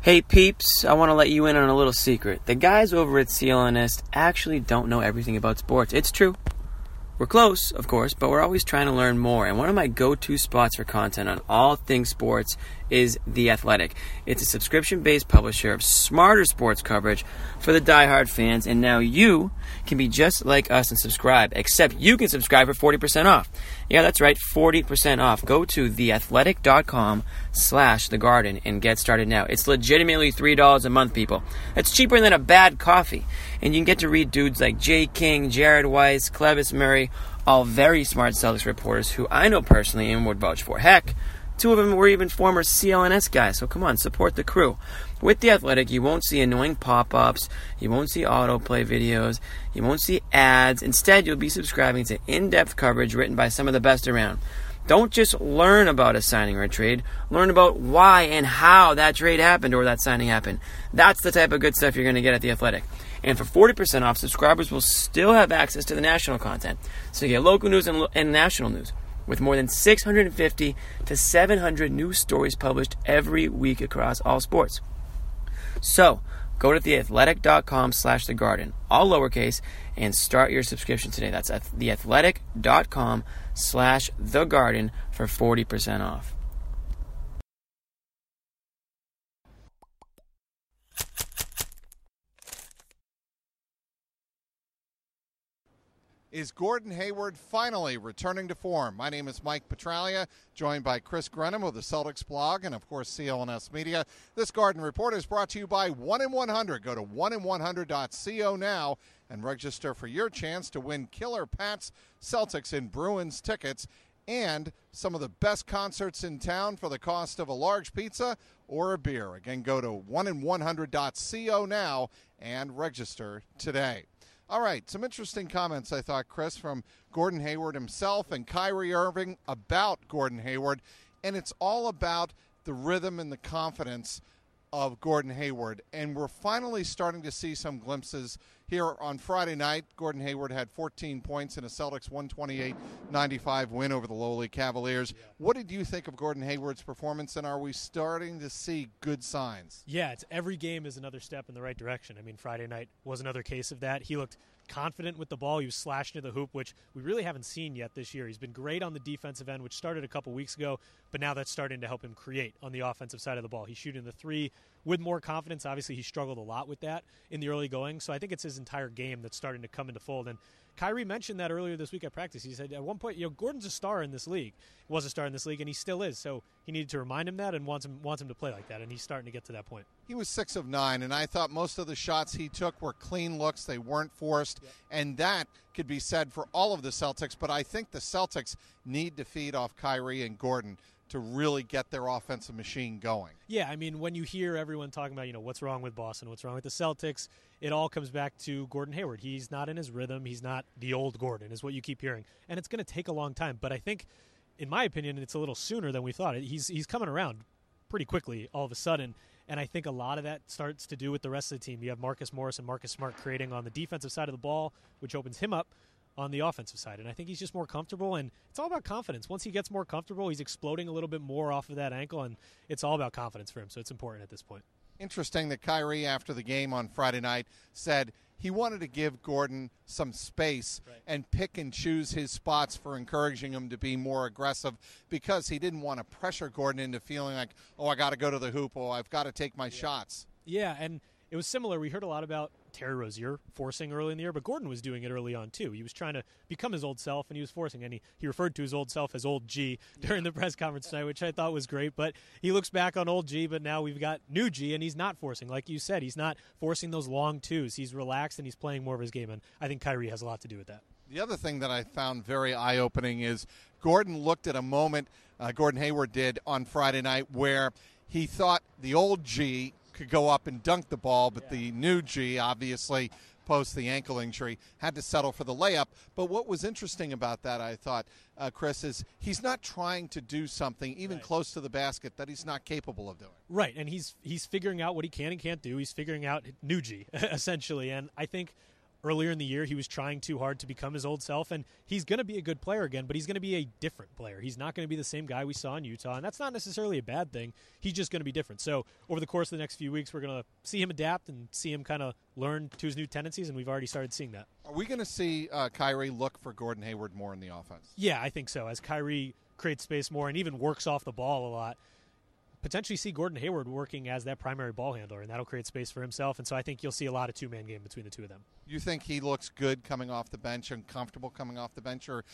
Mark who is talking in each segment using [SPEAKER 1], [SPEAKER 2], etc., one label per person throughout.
[SPEAKER 1] Hey peeps, I want to let you in on a little secret. The guys over at CLNS actually don't know everything about sports. It's true. We're close, of course, but we're always trying to learn more. And one of my go to spots for content on all things sports is The Athletic. It's a subscription based publisher of smarter sports coverage for the die-hard fans. And now you can be just like us and subscribe, except you can subscribe for 40% off. Yeah, that's right, 40% off. Go to theathletic.com slash the garden and get started now. It's legitimately $3 a month, people. That's cheaper than a bad coffee. And you can get to read dudes like Jay King, Jared Weiss, Clevis Murray, all very smart Celtics reporters who I know personally and would vouch for. Heck, two of them were even former CLNS guys, so come on, support the crew. With The Athletic, you won't see annoying pop ups, you won't see autoplay videos, you won't see ads. Instead, you'll be subscribing to in depth coverage written by some of the best around. Don't just learn about a signing or a trade, learn about why and how that trade happened or that signing happened. That's the type of good stuff you're going to get at The Athletic. And for 40% off, subscribers will still have access to the national content. So you get local news and, and national news with more than 650 to 700 new stories published every week across all sports. So, go to theathletic.com slash the garden, all lowercase, and start your subscription today. That's at theathletic.com slash the garden for 40% off.
[SPEAKER 2] Is Gordon Hayward finally returning to form? My name is Mike Petraglia, joined by Chris Grenham of the Celtics blog and, of course, CLNS Media. This Garden Report is brought to you by 1 in 100. Go to 1in100.co now and register for your chance to win Killer Pat's Celtics and Bruins tickets and some of the best concerts in town for the cost of a large pizza or a beer. Again, go to 1in100.co now and register today. All right, some interesting comments, I thought, Chris, from Gordon Hayward himself and Kyrie Irving about Gordon Hayward. And it's all about the rhythm and the confidence of Gordon Hayward. And we're finally starting to see some glimpses here on Friday night. Gordon Hayward had 14 points in a Celtics 128 95 win over the lowly Cavaliers. Yeah. What did you think of Gordon Hayward's performance, and are we starting to see good signs?
[SPEAKER 3] Yeah, it's every game is another step in the right direction. I mean, Friday night was another case of that. He looked confident with the ball. He was slashing to the hoop, which we really haven't seen yet this year. He's been great on the defensive end, which started a couple weeks ago, but now that's starting to help him create on the offensive side of the ball. He's shooting the three with more confidence. Obviously, he struggled a lot with that in the early going, so I think it's his entire game that's starting to come into fold. And Kyrie mentioned that earlier this week at practice. He said at one point, you know, Gordon's a star in this league. Was a star in this league, and he still is. So he needed to remind him that and wants him wants him to play like that. And he's starting to get to that point.
[SPEAKER 2] He was six of nine, and I thought most of the shots he took were clean looks. They weren't forced, yep. and that could be said for all of the Celtics. But I think the Celtics need to feed off Kyrie and Gordon to really get their offensive machine going.
[SPEAKER 3] Yeah, I mean, when you hear everyone talking about, you know, what's wrong with Boston, what's wrong with the Celtics, it all comes back to Gordon Hayward. He's not in his rhythm. He's not the old Gordon, is what you keep hearing. And it's going to take a long time. But I think, in my opinion, it's a little sooner than we thought. He's, he's coming around pretty quickly all of a sudden. And I think a lot of that starts to do with the rest of the team. You have Marcus Morris and Marcus Smart creating on the defensive side of the ball, which opens him up on the offensive side. And I think he's just more comfortable, and it's all about confidence. Once he gets more comfortable, he's exploding a little bit more off of that ankle, and it's all about confidence for him. So it's important at this point.
[SPEAKER 2] Interesting that Kyrie, after the game on Friday night, said he wanted to give Gordon some space right. and pick and choose his spots for encouraging him to be more aggressive because he didn't want to pressure Gordon into feeling like, oh, I got to go to the hoop, oh, I've got to take my
[SPEAKER 3] yeah.
[SPEAKER 2] shots.
[SPEAKER 3] Yeah, and it was similar. We heard a lot about Terry Rozier forcing early in the year, but Gordon was doing it early on too. He was trying to become his old self, and he was forcing. And he, he referred to his old self as Old G during the press conference tonight, which I thought was great. But he looks back on Old G, but now we've got New G, and he's not forcing. Like you said, he's not forcing those long twos. He's relaxed and he's playing more of his game, and I think Kyrie has a lot to do with that.
[SPEAKER 2] The other thing that I found very eye opening is Gordon looked at a moment uh, Gordon Hayward did on Friday night where he thought the old G could go up and dunk the ball, but the new G, obviously, post the ankle injury, had to settle for the layup. But what was interesting about that, I thought, uh, Chris, is he's not trying to do something even
[SPEAKER 3] Right.
[SPEAKER 2] close to the basket that he's not capable of doing.
[SPEAKER 3] Right, and he's he's figuring out what he can and can't do. He's figuring out New G essentially, and I think earlier in the year he was trying too hard to become his old self, and he's going to be a good player again, but he's going to be a different player. He's not going to be the same guy we saw in Utah, and that's not necessarily a bad thing. He's just going to be different. So over the course of the next few weeks, we're going to see him adapt and see him kind of learn to his new tendencies, and we've already started seeing that.
[SPEAKER 2] Are we going to see uh, Kyrie look for Gordon Hayward more in the offense?
[SPEAKER 3] Yeah, I think so. As Kyrie creates space more and even works off the ball a lot, potentially see Gordon Hayward working as that primary ball handler, and that'll create space for himself. And so I think you'll see a lot of two man game between the two of them.
[SPEAKER 2] You think he looks good coming off the bench and comfortable coming off the bench, or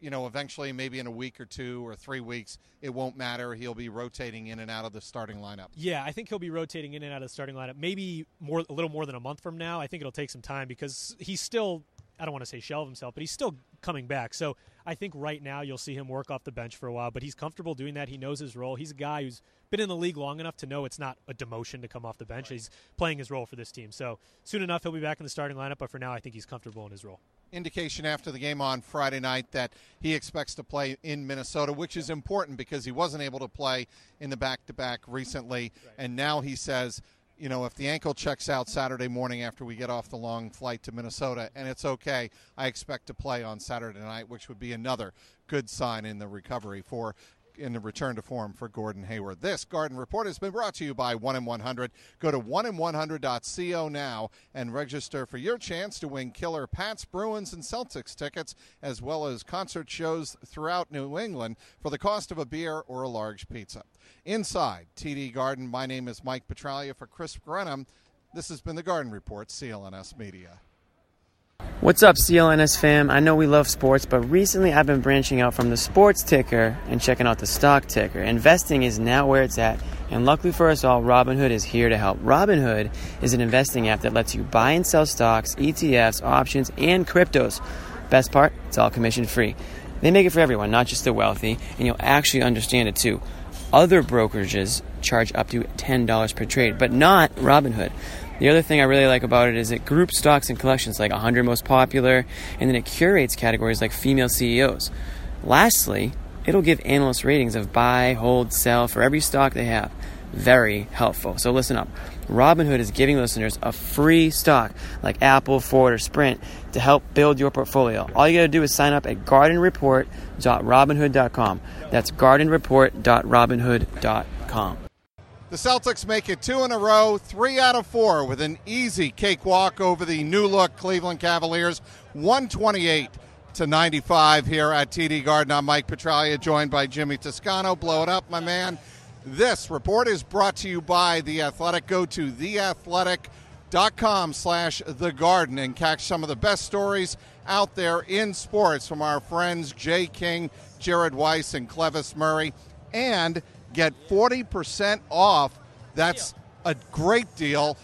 [SPEAKER 2] you know, eventually, maybe in a week or two or three weeks, it won't matter. He'll be rotating in and out of the starting lineup.
[SPEAKER 3] Yeah, I think he'll be rotating in and out of the starting lineup. Maybe more, a little more than a month from now. I think it'll take some time because he's still. I don't want to say shelve himself, but he's still coming back. So I think right now you'll see him work off the bench for a while, but he's comfortable doing that. He knows his role. He's a guy who's been in the league long enough to know it's not a demotion to come off the bench. He's playing his role for this team. So soon enough he'll be back in the starting lineup, but for now I think he's comfortable in his role.
[SPEAKER 2] Indication after the game on Friday night that he expects to play in Minnesota, which is important because he wasn't able to play in the back to back recently. And now he says, you know, if the ankle checks out Saturday morning after we get off the long flight to Minnesota and it's okay, I expect to play on Saturday night, which would be another good sign in the recovery for in the return to form for Gordon Hayward. This Garden Report has been brought to you by 1 in 100. Go to 1in100.co now and register for your chance to win killer Pats, Bruins, and Celtics tickets, as well as concert shows throughout New England for the cost of a beer or a large pizza. Inside TD Garden, my name is Mike Petraglia for Chris Grenham. This has been the Garden Report, CLNS Media.
[SPEAKER 4] What's up, CLNS fam? I know we love sports, but recently I've been branching out from the sports ticker and checking out the stock ticker. Investing is now where it's at, and luckily for us all, Robinhood is here to help. Robinhood is an investing app that lets you buy and sell stocks, ETFs, options, and cryptos. Best part, it's all commission free. They make it for everyone, not just the wealthy, and you'll actually understand it too. Other brokerages charge up to $10 per trade, but not Robinhood. The other thing I really like about it is it groups stocks and collections like 100 most popular, and then it curates categories like female CEOs. Lastly, it'll give analyst ratings of buy, hold, sell for every stock they have. Very helpful. So listen up. Robinhood is giving listeners a free stock like Apple, Ford, or Sprint to help build your portfolio. All you got to do is sign up at gardenreport.robinhood.com. That's gardenreport.robinhood.com.
[SPEAKER 2] The Celtics make it two in a row, three out of four, with an easy cakewalk over the new look Cleveland Cavaliers, 128 to 95 here at TD Garden. I'm Mike Petraglia, joined by Jimmy Toscano. Blow it up, my man. This report is brought to you by The Athletic. Go to theathletic.com slash the garden and catch some of the best stories out there in sports from our friends Jay King, Jared Weiss, and Clevis Murray. And get 40% off. That's a great deal.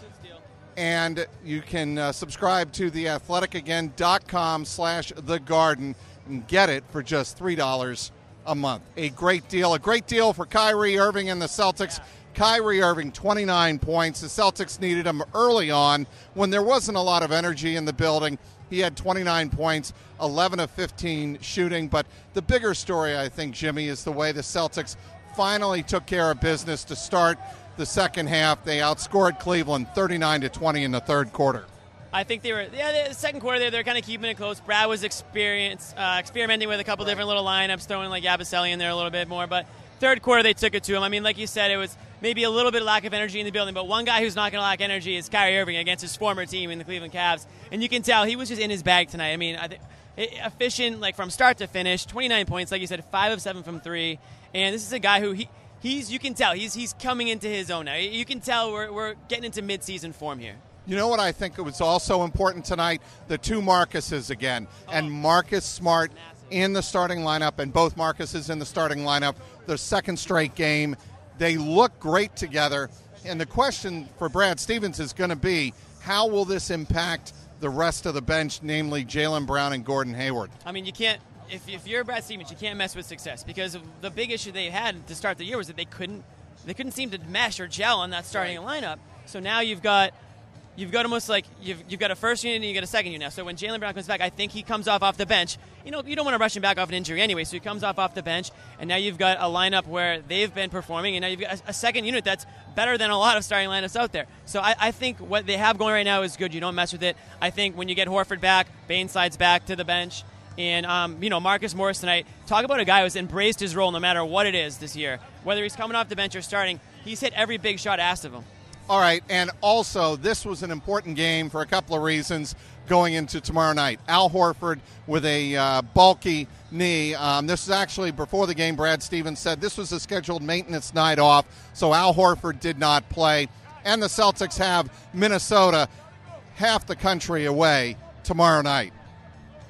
[SPEAKER 2] And you can uh, subscribe to the athleticagain.com slash the garden and get it for just $3 a month. A great deal. A great deal for Kyrie Irving and the Celtics. Kyrie Irving, 29 points. The Celtics needed him early on when there wasn't a lot of energy in the building. He had 29 points, 11 of 15 shooting. But the bigger story, I think, Jimmy, is the way the Celtics finally took care of business to start the second half. They outscored Cleveland 39 to 20 in the third quarter.
[SPEAKER 1] I think they were, yeah, the second quarter there, they're kind of keeping it close. Brad was experience, uh, experimenting with a couple different little lineups, throwing like Yabusele in there a little bit more. But third quarter, they took it to him. I mean, like you said, it was maybe a little bit of lack of energy in the building, but one guy who's not going to lack energy is Kyrie Irving against his former team in the Cleveland Cavs. And you can tell he was just in his bag tonight. I mean, I think efficient, like from start to finish, 29 points, like you said, five of seven from three. And this is a guy who he, he's, you can tell, he's, he's coming into his own now. You can tell we're, we're getting into midseason form here.
[SPEAKER 2] You know what I think it was also important tonight? The two Marcuses again. And Marcus Smart in the starting lineup, and both Marcuses in the starting lineup, their second straight game. They look great together. And the question for Brad Stevens is going to be how will this impact the rest of the bench, namely Jaylen Brown and Gordon Hayward?
[SPEAKER 1] I mean, you can't. If, if you're Brad Stevens, you can't mess with success because the big issue they had to start the year was that they couldn't they couldn't seem to mesh or gel on that starting lineup. So now you've got you've got almost like you've, you've got a first unit and you got a second unit now. So when Jaylen Brown comes back, I think he comes off off the bench. You know, you don't want to rush him back off an injury anyway, so he comes off off the bench, and now you've got a lineup where they've been performing, and now you've got a, a second unit that's better than a lot of starting lineups out there. So I, I, think what they have going right now is good. You don't mess with it. I think when you get Horford back, Bane slides back to the bench. And um, you know Marcus Morris tonight. Talk about a guy who's embraced his role no matter what it is this year. Whether he's coming off the bench or starting, he's hit every big shot asked of him.
[SPEAKER 2] All right, and also this was an important game for a couple of reasons going into tomorrow night. Al Horford with a uh, bulky knee. Um, this is actually before the game. Brad Stevens said this was a scheduled maintenance night off, so Al Horford did not play. And the Celtics have Minnesota, half the country away tomorrow night.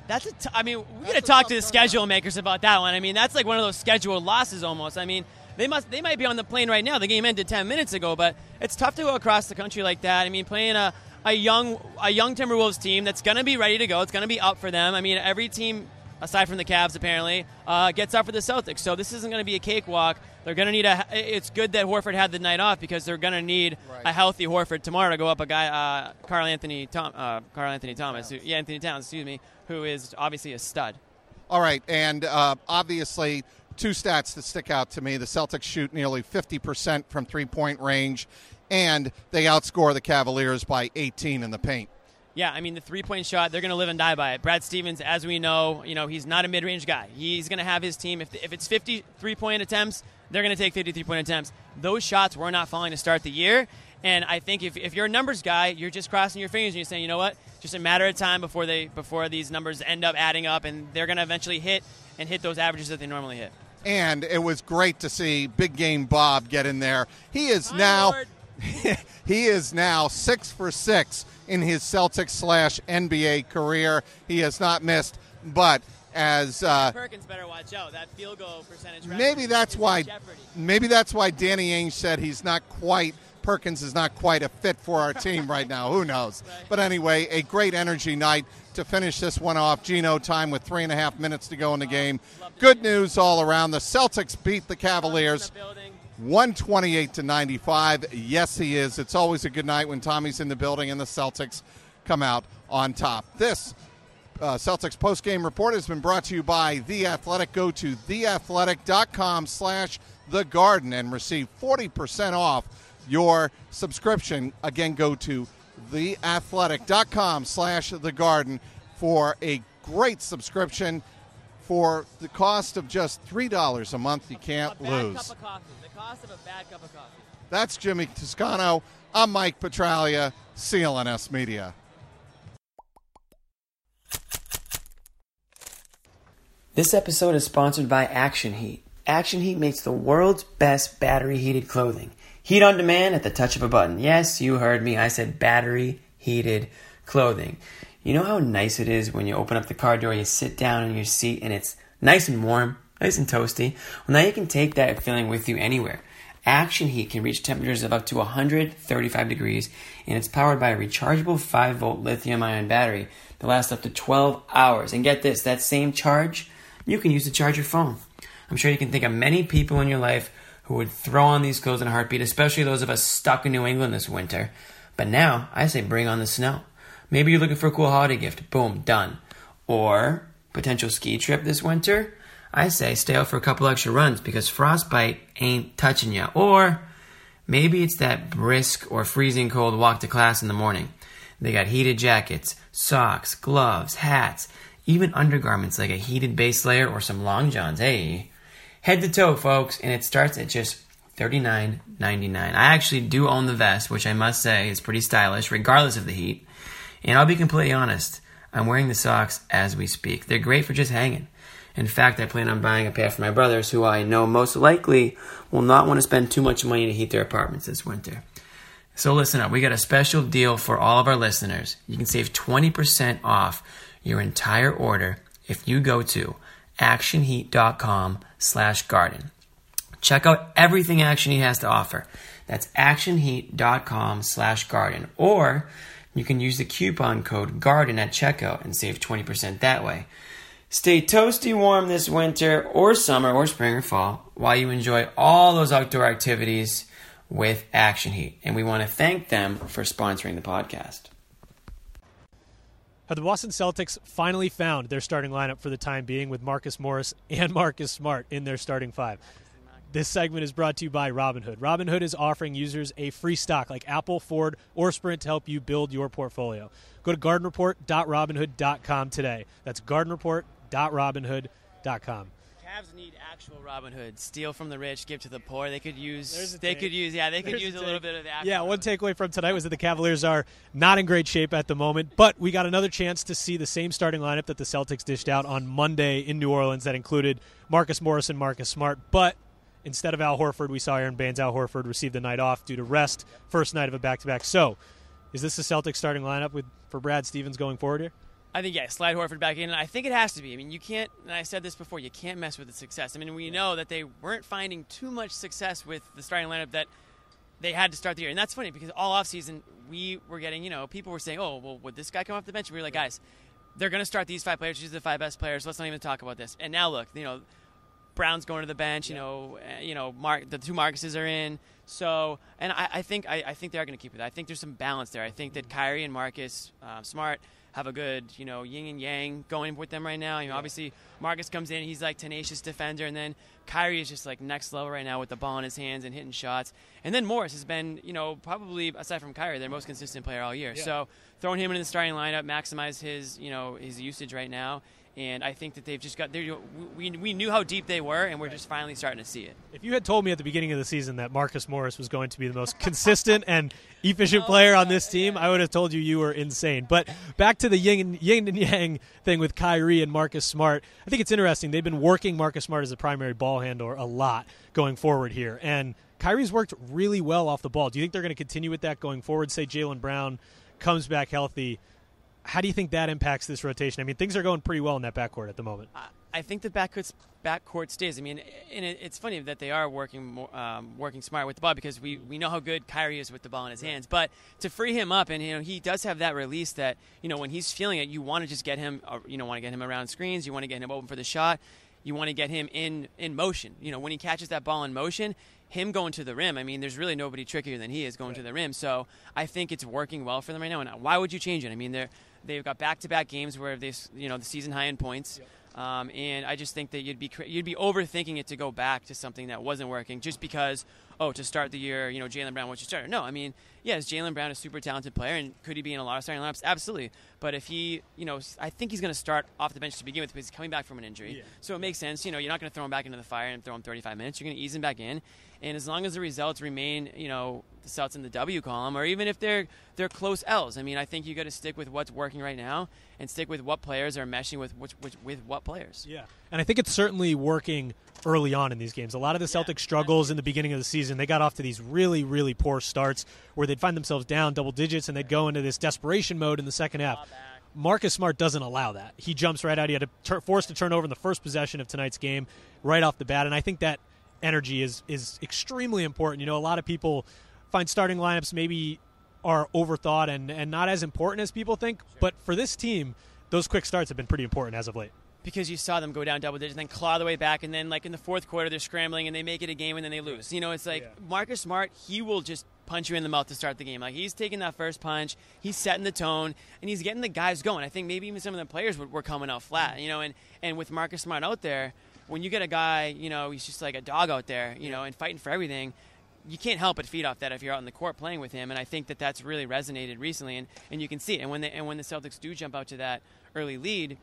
[SPEAKER 1] That's a. T- I mean, we got to talk to the schedule makers about that one. I mean, that's like one of those scheduled losses almost. I mean, they must they might be on the plane right now. The game ended 10 minutes ago, but it's tough to go across the country like that. I mean, playing a a young a young Timberwolves team that's going to be ready to go. It's going to be up for them. I mean, every team aside from the Cavs apparently uh, gets up for the Celtics. So this isn't going to be a cakewalk. They're going to need a. It's good that Horford had the night off because they're going to need right. a healthy Horford tomorrow to go up a guy, uh, Anthony Tom, uh, Karl Anthony Thomas, who, yeah, Anthony Towns, excuse me, who is obviously a stud.
[SPEAKER 2] All right, and uh, obviously two stats that stick out to me. The Celtics shoot nearly 50% from three point range, and they outscore the Cavaliers by 18 in the paint.
[SPEAKER 1] Yeah, I mean the three-point shot, they're going to live and die by it. Brad Stevens, as we know, you know he's not a mid-range guy. He's going to have his team. If, if it's 50 three-point attempts, they're going to take 50 three-point attempts. Those shots were not falling to start the year, and I think if, if you're a numbers guy, you're just crossing your fingers and you're saying, you know what, just a matter of time before they before these numbers end up adding up, and they're going to eventually hit and hit those averages that they normally hit
[SPEAKER 2] and it was great to see Big Game Bob get in there. He is now he is now six for six in his Celtics slash NBA career. He has not missed, but as uh,
[SPEAKER 1] Perkins better watch out. That field goal percentage.
[SPEAKER 2] Maybe that's why. Maybe that's why Danny Ainge said he's not quite. Perkins is not quite a fit for our team right now. Who knows? But anyway, a great energy night to finish this one off. Gino time with three and a half minutes to go in the game. Good news all around. The Celtics beat the Cavaliers. 128 to 95. Yes, he is. It's always a good night when Tommy's in the building and the Celtics come out on top. This uh, Celtics post-game report has been brought to you by The Athletic. Go to theathletic.com slash The Garden and receive 40% off your subscription. Again, go to theathletic.com slash The Garden for a great subscription for the cost of just $3 a month. You can't lose
[SPEAKER 1] cost of a bad cup of coffee.
[SPEAKER 2] That's Jimmy Toscano. I'm Mike Petraglia, CLNS Media.
[SPEAKER 4] This episode is sponsored by Action Heat. Action Heat makes the world's best battery heated clothing. Heat on demand at the touch of a button. Yes, you heard me. I said battery heated clothing. You know how nice it is when you open up the car door, you sit down in your seat, and it's nice and warm? nice and toasty. Well, now you can take that feeling with you anywhere. Action Heat can reach temperatures of up to 135 degrees, and it's powered by a rechargeable 5 volt lithium ion battery that lasts up to 12 hours. And get this that same charge you can use to charge your phone. I'm sure you can think of many people in your life who would throw on these clothes in a heartbeat, especially those of us stuck in New England this winter. But now, I say bring on the snow. Maybe you're looking for a cool holiday gift. Boom, done. Or potential ski trip this winter I say stay out for a couple extra runs because frostbite ain't touching you. Or maybe it's that brisk or freezing cold walk to class in the morning. They got heated jackets, socks, gloves, hats, even undergarments like a heated base layer or some long johns. Hey, head to toe, folks, and it starts at just $39.99. I actually do own the vest, which I must say is pretty stylish, regardless of the heat. And I'll be completely honest, I'm wearing the socks as we speak. They're great for just hanging. In fact, I plan on buying a pair for my brothers, who I know most likely will not want to spend too much money to heat their apartments this winter. So listen up, we got a special deal for all of our listeners. You can save 20% off your entire order if you go to actionheat.com slash garden. Check out everything Action Heat has to offer. That's actionheat.com slash garden. Or you can use the coupon code GARDEN at checkout and save 20% that way. Stay toasty warm this winter or summer or spring or fall while you enjoy all those outdoor activities with Action Heat. And we want to thank them for sponsoring the podcast.
[SPEAKER 3] Have the Boston Celtics finally found their starting lineup for the time being with Marcus Morris and Marcus Smart in their starting five? This segment is brought to you by Robinhood. Robinhood is offering users a free stock like Apple, Ford, or Sprint to help you build your portfolio. Go to gardenreport.robinhood.com today. That's gardenreport.robinhood.com.
[SPEAKER 1] Cavs need actual Robin Hood. Steal from the rich, give to the poor. They could use. They could use. Yeah, they could
[SPEAKER 3] There's
[SPEAKER 1] use
[SPEAKER 3] a
[SPEAKER 1] a little bit of that.
[SPEAKER 3] Yeah, one takeaway from tonight was that the Cavaliers are not in great shape at the moment, but we got another chance to see the same starting lineup that the Celtics dished out on Monday in New Orleans that included Marcus Morris and Marcus Smart. But instead of Al Horford, we saw Aron Baynes. Al Horford received the night off due to rest, first night of a back to back. So, is this the Celtics starting lineup with for Brad Stevens going forward here?
[SPEAKER 1] I think yeah, slide Horford back in. I think it has to be. I mean, you can't. And I said this before. You can't mess with the success. I mean, we know that they weren't finding too much success with the starting lineup that they had to start the year. And that's funny because all offseason we were getting. You know, people were saying, "Oh, well, would this guy come off the bench?" We were like, guys, they're going to start these five players. These are the five best players. Let's not even talk about this. And now look, you know, Brown's going to the bench. You know, uh, you know, Mark, the two Marcuses are in. So, and I, I think I, I think they are going to keep it. I think there's some balance there. I think that Kyrie and Marcus uh, Smart have a good, you know, yin and yang going with them right now. You know, obviously Marcus comes in, he's like tenacious defender, and then Kyrie is just like next level right now with the ball in his hands and hitting shots. And then Morris has been, you know, probably aside from Kyrie, their most consistent player all year. So throwing him in the starting lineup, maximize his, you know, his usage right now. And I think that they've just got. they're- We we knew how deep they were, and we're just finally starting to see it.
[SPEAKER 3] If you had told me at the beginning of the season that Marcus Morris was going to be the most consistent and efficient player on this team, I would have told you you were insane. But back to the yin and, yin and yang thing with Kyrie and Marcus Smart, I think it's interesting. They've been working Marcus Smart as a primary ball handler a lot going forward here. And Kyrie's worked really well off the ball. Do you think they're going to continue with that going forward? Say Jaylen Brown comes back healthy. How do you think that impacts this rotation? I mean, things are going pretty well in that backcourt at the moment.
[SPEAKER 1] I- I think the backcourt backcourt stays. I mean, and it, it's funny that they are working more, um, working smart with the ball because we, we know how good Kyrie is with the ball in his hands. But to free him up, and you know, he does have that release that you know when he's feeling it, you want to just get him, uh, you know, want to get him around screens. You want to get him open for the shot. You want to get him in in motion. You know, when he catches that ball in motion. Him going to the rim, I mean, there's really nobody trickier than he is going to the rim. So I think it's working well for them right now. And why would you change it? I mean, they're they've got back-to-back games where they, you know, the season high in points. Um, and I just think that you'd be you'd be overthinking it to go back to something that wasn't working just because oh to start the year you know Jaylen Brown was your starter. No, I mean yes, Jaylen Brown is a super talented player and could he be in a lot of starting lineups? Absolutely. But if he you know I think he's going to start off the bench to begin with because he's coming back from an injury.
[SPEAKER 3] Yeah.
[SPEAKER 1] So it makes sense. You know you're not going to throw him back into the fire and throw him 35 minutes. You're going to ease him back in. And as long as the results remain, you know, the Celtics in the W column, or even if they're they're close L's, I mean, I think you got to stick with what's working right now and stick with what players are meshing with which, which, with what players.
[SPEAKER 3] Yeah, and I think it's certainly working early on in these games. A lot of the Celtics struggles in the beginning of the season. They got off to these really, really poor starts where they'd find themselves down double digits and they'd go into this desperation mode in the second half. Marcus Smart doesn't allow that. He jumps right out. He had to tur- forced to turn over in the first possession of tonight's game right off the bat, and I think that energy is is extremely important. You know, a lot of people find starting lineups maybe are overthought and, and not as important as people think, but for this team, those quick starts have been pretty important as of late.
[SPEAKER 1] because you saw them go down double digits and then claw their way back and then like in the fourth quarter they're scrambling and they make it a game and then they lose. You know it's like
[SPEAKER 3] Yeah.
[SPEAKER 1] marcus smart he will just punch you in the mouth to start the game. Like he's taking that first punch he's setting the tone and he's getting the guys going. I think maybe even some of the players were, were coming out flat you know and, and with marcus smart out there when you get a guy you know he's just like a dog out there you know and fighting for everything you can't help but feed off that if you're out in the court playing with him, and I think that that's really resonated recently, and, and you can see it. And when they, and when the Celtics do jump out to that early lead,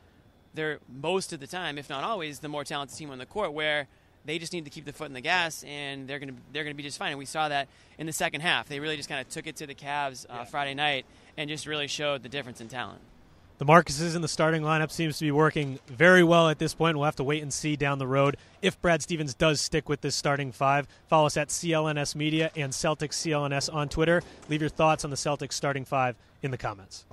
[SPEAKER 1] they're most of the time, if not always, the more talented team on the court. Where they just need to keep the foot in the gas, and they're gonna they're gonna be just fine. And we saw that in the second half. They really just kind of took it to the Cavs uh, Friday night and just really showed the difference in talent.
[SPEAKER 3] The Marcuses in the starting lineup seems to be working very well at this point. We'll have to wait and see down the road if Brad Stevens does stick with this starting five. Follow us at CLNS Media and Celtics CLNS on Twitter. Leave your thoughts on the Celtics starting five in the comments.